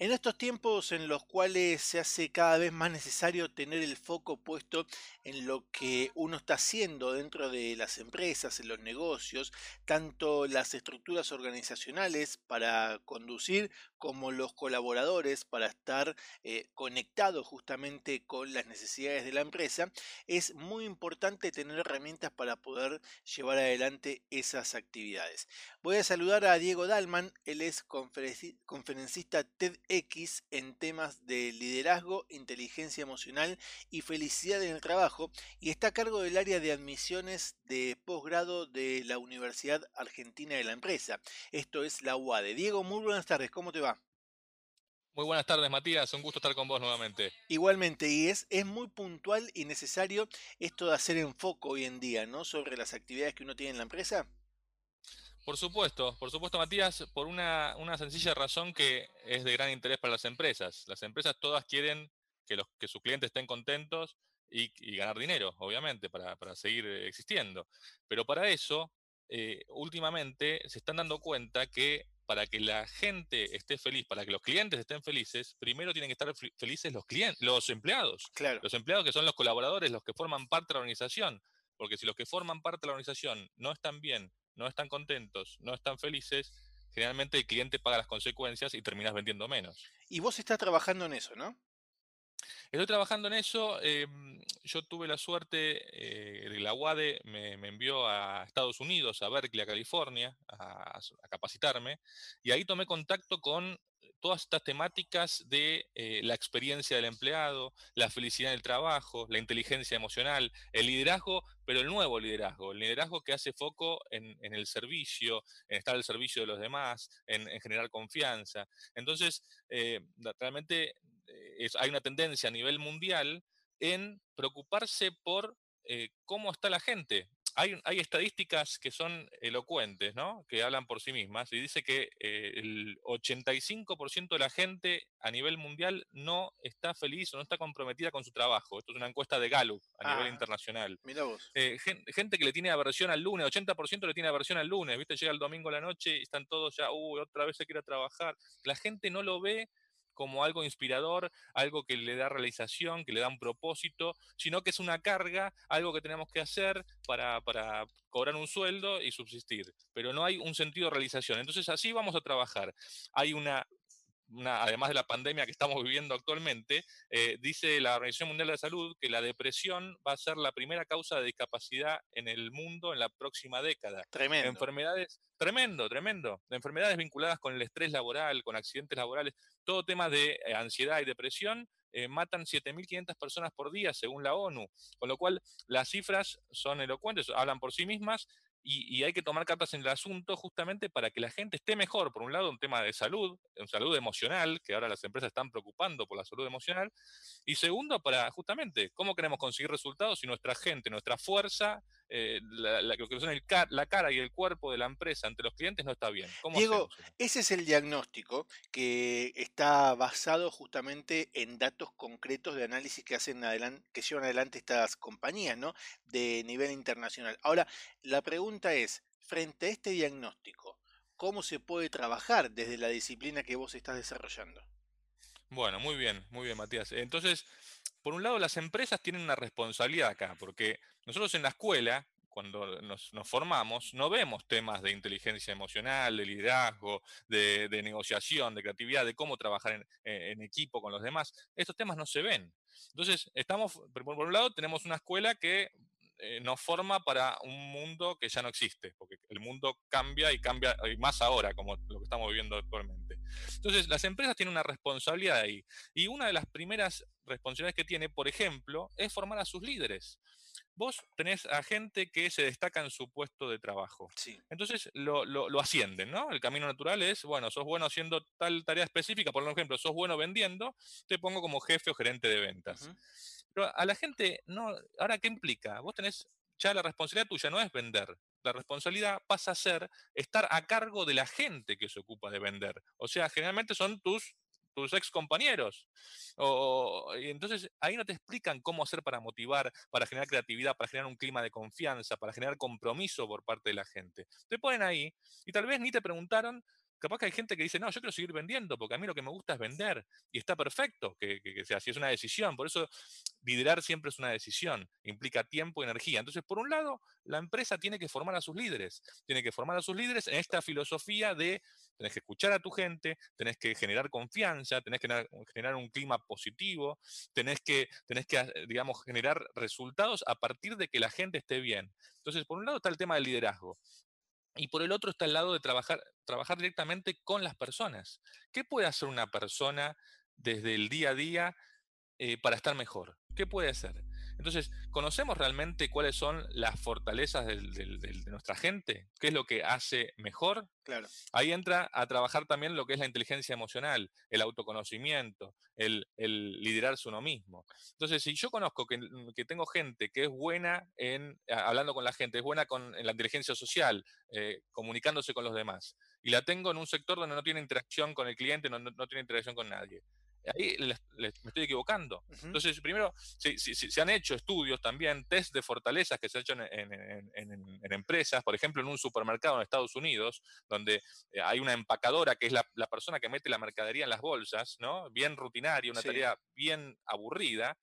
En estos tiempos en los cuales se hace cada vez más necesario tener el foco puesto en lo que uno está haciendo dentro de las empresas, en los negocios, tanto las estructuras organizacionales para conducir como los colaboradores para estar eh, conectados justamente con las necesidades de la empresa, es muy importante tener herramientas para poder llevar adelante esas actividades. Voy a saludar a Diego Dalman, él es conferencista TEDx en temas de liderazgo, inteligencia emocional y felicidad en el trabajo y está a cargo del área de admisiones de posgrado de la Universidad Argentina de la Empresa. Esto es la UADE. Diego, muy buenas tardes, ¿cómo te va? Muy buenas tardes, Matías. Un gusto estar con vos nuevamente. Igualmente, y es, es muy puntual y necesario esto de hacer enfoque hoy en día, ¿no? Sobre las actividades que uno tiene en la empresa. Por supuesto, por supuesto, Matías, por una, sencilla razón que es de gran interés para las empresas. Las empresas todas quieren que, los, que sus clientes estén contentos y, ganar dinero, obviamente, para, seguir existiendo. Pero para eso, eh, últimamente se están dando cuenta que para que la gente esté feliz, para que los clientes estén felices, primero tienen que estar felices los clientes, los empleados. Claro. Los empleados que son los colaboradores, los que forman parte de la organización. Porque si los que forman parte de la organización no están bien, no están contentos, no están felices, generalmente el cliente paga las consecuencias y terminas vendiendo menos. Y vos estás trabajando en eso, ¿no? Estoy trabajando en eso. Em, yo tuve la suerte, eh, la UADE me, envió a Estados Unidos, a Berkeley, a California, a, capacitarme, y ahí tomé contacto con todas estas temáticas de eh, la experiencia del empleado, la felicidad en el trabajo, la inteligencia emocional, el liderazgo, pero el nuevo liderazgo, el liderazgo que hace foco en, el servicio, en estar al servicio de los demás, en, generar confianza. Entonces, eh, realmente eh, hay una tendencia a nivel mundial en preocuparse por cómo está la gente. Hay, hay, estadísticas que son elocuentes, ¿no? que hablan por sí mismas, y dice que eh, el 85% de la gente a nivel mundial no está feliz o no está comprometida con su trabajo. Esto es una encuesta de Gallup a nivel ah, internacional. Mira vos. gente, que le tiene aversión al lunes, 80% le tiene aversión al lunes, ¿viste? Llega el domingo a la noche y están todos ya, uy, otra vez se quiere trabajar. La gente no lo ve como algo inspirador, algo que le da realización, que le da un propósito, sino que es una carga, algo que tenemos que hacer para, cobrar un sueldo y subsistir. Pero no hay un sentido de realización. Entonces así vamos a trabajar. Hay una además de la pandemia que estamos viviendo actualmente, eh, dice la Organización Mundial de la Salud que la depresión va a ser la primera causa de discapacidad en el mundo en la próxima década. Tremendo. Enfermedades, tremendo, tremendo. Enfermedades vinculadas con el estrés laboral, con accidentes laborales, todo tema de eh, ansiedad y depresión. Eh, matan 7.500 personas por día según la ONU, con lo cual las cifras son elocuentes, hablan por sí mismas y, hay que tomar cartas en el asunto justamente para que la gente esté mejor. Por un lado, un tema de salud, un salud emocional, que ahora las empresas están preocupando por la salud emocional. Y segundo, para justamente cómo queremos conseguir resultados si nuestra gente, nuestra fuerza, eh, la, la, que son la cara y el cuerpo de la empresa ante los clientes no está bien. Diego, ese es el diagnóstico que está basado justamente en datos concretos de análisis que hacen adelante, que llevan adelante estas compañías, ¿no? De nivel internacional. Ahora, la pregunta es, frente a este diagnóstico, ¿cómo se puede trabajar desde la disciplina que vos estás desarrollando? Bueno, muy bien, muy bien, Matías. Entonces, por un lado, las empresas tienen una responsabilidad acá, porque nosotros en la escuela, cuando nos, formamos, no vemos temas de inteligencia emocional, de liderazgo, de, negociación, de creatividad, de cómo trabajar en, equipo con los demás. Estos temas no se ven. Entonces, estamos, por un lado, tenemos una escuela que eh, nos forma para un mundo que ya no existe, porque el mundo cambia y cambia y más ahora, como lo que estamos viviendo actualmente. Entonces, las empresas tienen una responsabilidad ahí. Y una de las primeras responsabilidades que tiene, por ejemplo, es formar a sus líderes. Vos tenés a gente que se destaca en su puesto de trabajo. Entonces lo, lo, ascienden, ¿no? El camino natural es, bueno, sos bueno haciendo tal tarea específica, por ejemplo, sos bueno vendiendo, te pongo como jefe o gerente de ventas. Pero a la gente, no, ahora, ¿qué implica? Vos tenés, ya la responsabilidad tuya no es vender. La responsabilidad pasa a ser estar a cargo de la gente que se ocupa de vender. O sea, generalmente son tus tus ex compañeros. O, y entonces ahí no te explican cómo hacer para motivar, para generar creatividad, para generar un clima de confianza, para generar compromiso por parte de la gente. Te ponen ahí y tal vez ni te preguntaron capaz que hay gente que dice, no, yo quiero seguir vendiendo, porque a mí lo que me gusta es vender, y está perfecto que, sea así, es una decisión, por eso liderar siempre es una decisión, implica tiempo y energía. Entonces, por un lado, la empresa tiene que formar a sus líderes, tiene que formar a sus líderes en esta filosofía de tenés que escuchar a tu gente, tenés que generar confianza, tenés que generar un clima positivo, tenés que, tenés que, digamos, generar resultados a partir de que la gente esté bien. Entonces, por un lado está el tema del liderazgo. Y por el otro está el lado de trabajar, trabajar directamente con las personas. ¿Qué puede hacer una persona desde el día a día eh, para estar mejor? ¿Qué puede hacer? Entonces, ¿conocemos realmente cuáles son las fortalezas de nuestra gente? ¿Qué es lo que hace mejor? Claro. Ahí entra a trabajar también lo que es la inteligencia emocional, el autoconocimiento, el, liderarse uno mismo. Entonces, si yo conozco que, tengo gente que es buena en, hablando con la gente, es buena con, en la inteligencia social, eh, comunicándose con los demás, y la tengo en un sector donde no tiene interacción con el cliente, no tiene interacción con nadie ahí me estoy equivocando. Entonces, primero, se han hecho estudios también, test de fortalezas que se han hecho en, empresas, por ejemplo, en un supermercado en Estados Unidos, donde eh, hay una empacadora que es la, persona que mete la mercadería en las bolsas, ¿no? Bien rutinaria, una tarea bien aburrida,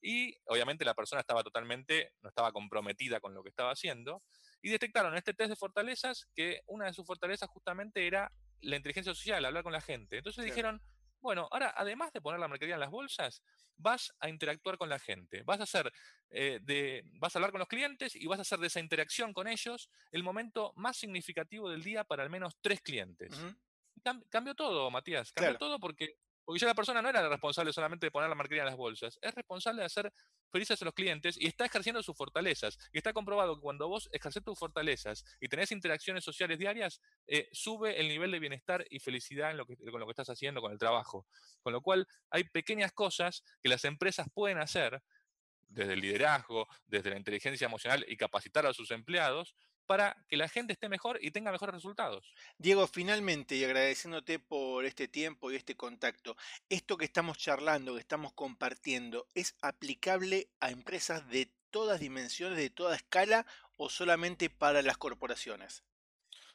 y obviamente la persona estaba totalmente, no estaba comprometida con lo que estaba haciendo, y detectaron en este test de fortalezas que una de sus fortalezas justamente era la inteligencia social, hablar con la gente. Entonces dijeron, bueno, ahora además de poner la mercadería en las bolsas, vas a interactuar con la gente, vas a hacer eh, de, vas a hablar con los clientes y vas a hacer de esa interacción con ellos el momento más significativo del día para al menos tres clientes. cambió todo, Matías, cambió todo porque porque ya la persona no era responsable solamente de poner la marquería en las bolsas, es responsable de hacer felices a los clientes y está ejerciendo sus fortalezas. Y está comprobado que cuando vos ejerces tus fortalezas y tenés interacciones sociales diarias, eh, sube el nivel de bienestar y felicidad con lo que estás haciendo con el trabajo. Con lo cual, hay pequeñas cosas que las empresas pueden hacer desde el liderazgo, desde la inteligencia emocional y capacitar a sus empleados para que la gente esté mejor y tenga mejores resultados. Diego, finalmente, y agradeciéndote por este tiempo y este contacto, esto que estamos charlando, que estamos compartiendo, ¿es aplicable a empresas de todas dimensiones, de toda escala o solamente para las corporaciones?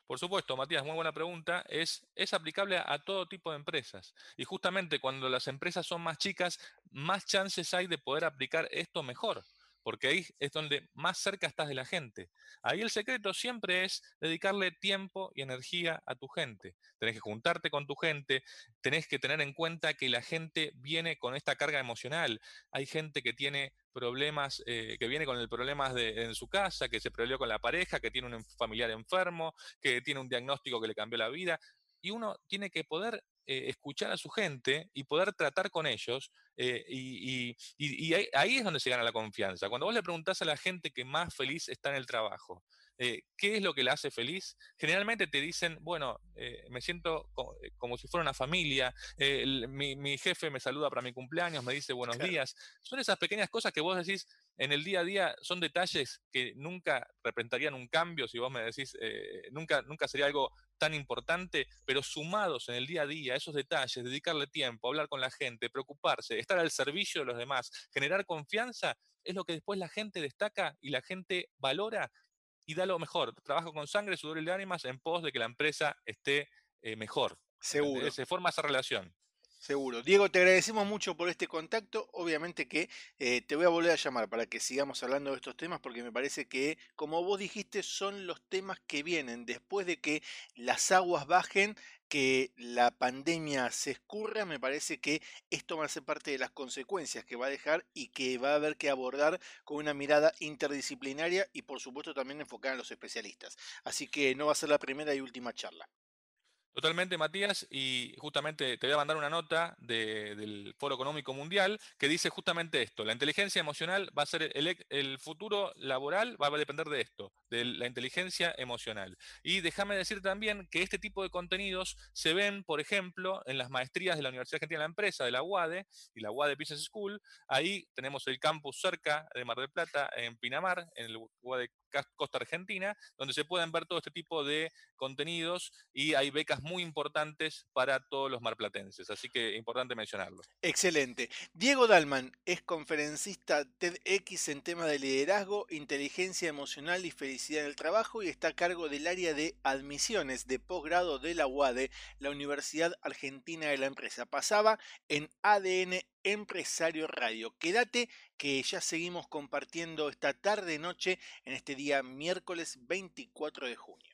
Por supuesto, Matías, muy buena pregunta. Es, es aplicable a todo tipo de empresas. Y justamente cuando las empresas son más chicas, más chances hay de poder aplicar esto mejor porque ahí es donde más cerca estás de la gente. Ahí el secreto siempre es dedicarle tiempo y energía a tu gente. Tenés que juntarte con tu gente, tenés que tener en cuenta que la gente viene con esta carga emocional. Hay gente que tiene problemas, eh, que viene con el problemas de, en su casa, que se peleó con la pareja, que tiene un familiar enfermo, que tiene un diagnóstico que le cambió la vida. Y uno tiene que poder eh, escuchar a su gente y poder tratar con ellos. Eh, y, ahí, es donde se gana la confianza. Cuando vos le preguntás a la gente que más feliz está en el trabajo, eh, ¿qué es lo que la hace feliz? Generalmente te dicen, bueno, me siento como, si fuera una familia, mi, jefe me saluda para mi cumpleaños, me dice buenos días. Son esas pequeñas cosas que vos decís en el día a día, son detalles que nunca representarían un cambio, si vos me decís, nunca, nunca sería algo tan importante, pero sumados en el día a día, esos detalles, dedicarle tiempo, hablar con la gente, preocuparse, estar al servicio de los demás, generar confianza, es lo que después la gente destaca y la gente valora y da lo mejor. Trabajo con sangre, sudor y lágrimas en pos de que la empresa esté eh, mejor. Seguro. Se forma esa relación. Seguro. Diego, te agradecemos mucho por este contacto. Obviamente que eh, te voy a volver a llamar para que sigamos hablando de estos temas porque me parece que, como vos dijiste, son los temas que vienen después de que las aguas bajen, que la pandemia se escurra. Me parece que esto va a ser parte de las consecuencias que va a dejar y que va a haber que abordar con una mirada interdisciplinaria y, por supuesto, también enfocada en los especialistas. Así que no va a ser la primera y última charla. Totalmente, Matías, y justamente te voy a mandar una nota del Foro Económico Mundial que dice justamente esto, la inteligencia emocional va a ser el, el, futuro laboral, va a depender de esto, de la inteligencia emocional. Y déjame decir también que este tipo de contenidos se ven, por ejemplo, en las maestrías de la Universidad Argentina de la Empresa, de la UADE y la UADE Business School. Ahí tenemos el campus cerca de Mar del Plata, en Pinamar, en el UADE costa argentina, donde se pueden ver todo este tipo de contenidos y hay becas muy importantes para todos los marplatenses. Así que importante mencionarlo. Excelente. Diego Dalman es conferencista TEDx en tema de liderazgo, inteligencia emocional y felicidad en el trabajo y está a cargo del área de admisiones de posgrado de la UADE, la Universidad Argentina de la Empresa. Pasaba en ADN Empresario Radio. Quédate que ya seguimos compartiendo esta tarde noche en este día miércoles 24 de junio.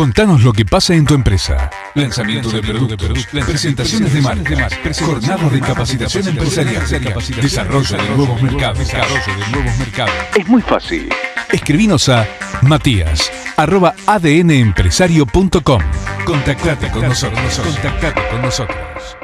Contanos lo que pasa en tu empresa. Lanzamiento de productos, presentaciones de marcas, jornadas de capacitación empresarial, desarrollo de nuevos mercados. Es muy fácil. Escribinos a matías arroba adnempresario.com. Contactate con nosotros. Contactate con nosotros.